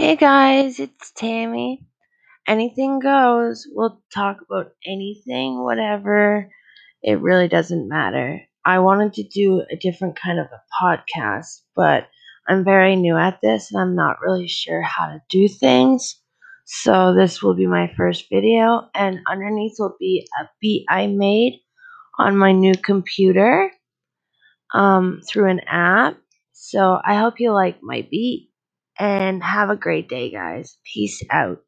Hey guys, it's Tammy. Anything goes. We'll talk about anything, whatever. It really doesn't matter. I wanted to do a different kind of a podcast, but I'm very new at this and I'm not really sure how to do things. So this will be my first video and underneath will be a beat I made on my new computer um, through an app. So I hope you like my beat and have a great day, guys. Peace out.